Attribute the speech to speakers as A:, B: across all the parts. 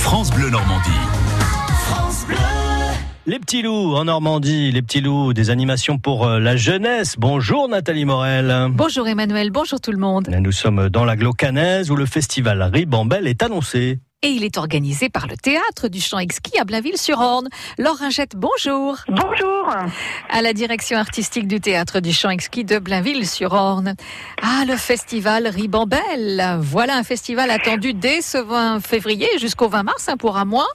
A: France Bleu Normandie.
B: Les petits loups en Normandie, les petits loups, des animations pour euh, la jeunesse. Bonjour Nathalie Morel.
C: Bonjour Emmanuel, bonjour tout le monde.
B: Nous sommes dans la Glaucanaise où le festival Ribambelle est annoncé.
C: Et il est organisé par le théâtre du Champ Exquis à Blainville-sur-Orne. Laure Ringette, bonjour.
D: Bonjour.
C: À la direction artistique du théâtre du Champ Exquis de Blainville-sur-Orne. Ah, le festival Ribambelle. Voilà un festival attendu dès ce 20 février jusqu'au 20 mars, hein, pour un mois.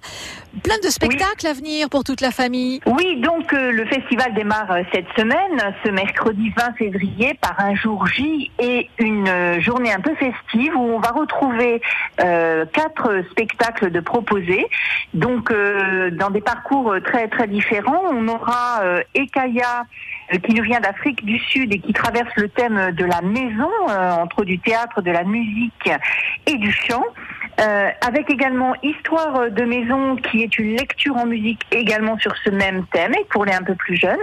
C: Plein de spectacles à venir pour toute la famille.
D: Oui, donc euh, le festival démarre euh, cette semaine, ce mercredi 20 février, par un jour J et une euh, journée un peu festive où on va retrouver euh, quatre spectacles de proposés. Donc euh, dans des parcours très très différents, on aura euh, Ekaya euh, qui nous vient d'Afrique du Sud et qui traverse le thème de la maison euh, entre du théâtre, de la musique et du chant. Euh, avec également Histoire de maison qui est une lecture en musique également sur ce même thème et pour les un peu plus jeunes.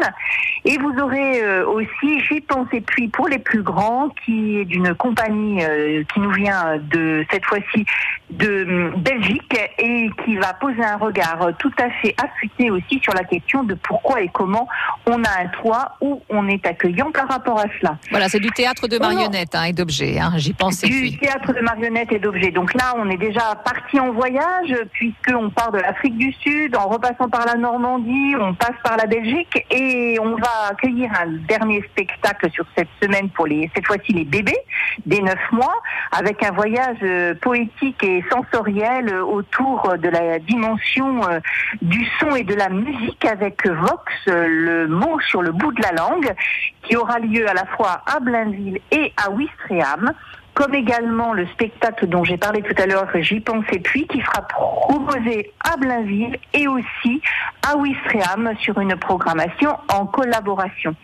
D: Et vous aurez euh, aussi J'y pense et puis pour les plus grands qui est d'une compagnie euh, qui nous vient de cette fois-ci de hum, Belgique et qui va poser un regard tout à fait affûté aussi sur la question de pourquoi et comment on a un toit où on est accueillant par rapport à cela.
C: Voilà, c'est du théâtre de marionnettes hein, et d'objets. Hein, J'y pense et
D: Du
C: puis.
D: théâtre de marionnettes et d'objets. Donc là, on est déjà parti en voyage, puisqu'on part de l'Afrique du Sud, en repassant par la Normandie, on passe par la Belgique, et on va accueillir un dernier spectacle sur cette semaine pour les, cette fois-ci les bébés, des neuf mois, avec un voyage euh, poétique et sensoriel euh, autour de la dimension euh, du son et de la musique avec Vox, le mot sur le bout de la langue, qui aura lieu à la fois à Blainville et à Ouistreham comme également le spectacle dont j'ai parlé tout à l'heure, J'y pense et puis, qui sera proposé à Blainville et aussi à Ouistreham sur une programmation en collaboration.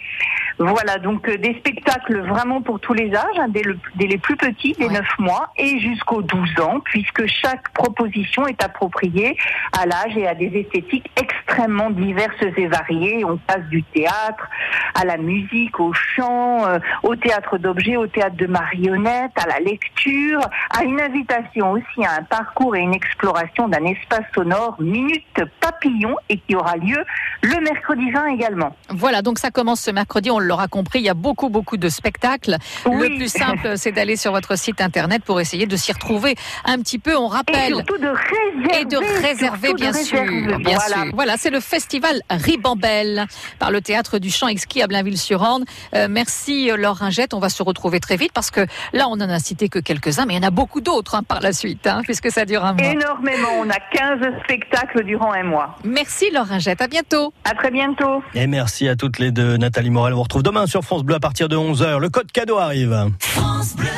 D: Voilà, donc euh, des spectacles vraiment pour tous les âges, hein, dès, le- dès les plus petits, des
C: Ouais.
D: 9 mois, et jusqu'aux 12 ans, puisque chaque proposition est appropriée à l'âge et à des esthétiques extrêmement diverses et variées. On passe du théâtre à la musique, au chant, euh, au théâtre d'objets, au théâtre de marionnettes, à la lecture, à une invitation aussi à un parcours et une exploration d'un espace sonore Minute Papillon et qui aura lieu le mercredi 20 également.
C: Voilà, donc ça commence ce mercredi, on l'aura compris, il y a beaucoup, beaucoup de spectacles. Le
D: Oui.
C: plus simple, c'est d'aller sur votre site internet pour essayer de s'y retrouver un petit peu. On
D: Et
C: rappelle.
D: surtout de réserver.
C: Et de réserver,
D: surtout de
C: bien sûr.
D: réserver.
C: Bien
D: Voilà.
C: sûr. Voilà, c'est le festival Ribambelle par le théâtre du Champ Exquis à Blainville-sur-Orne. Euh, merci euh, Laure Ringette. On va se retrouver très vite parce que là, on en a cité que quelques-uns, mais il y en a beaucoup d'autres hein, par la suite, hein, puisque ça dure un mois.
D: Énormément. On a 15 spectacles durant un mois.
C: Merci Laure Ringette. À bientôt.
D: À très bientôt.
B: Et merci à toutes les deux. Nathalie Morel, on vous retrouve demain sur France Bleu à partir de 11h. Le code cadeau arrive.
A: France Bleu.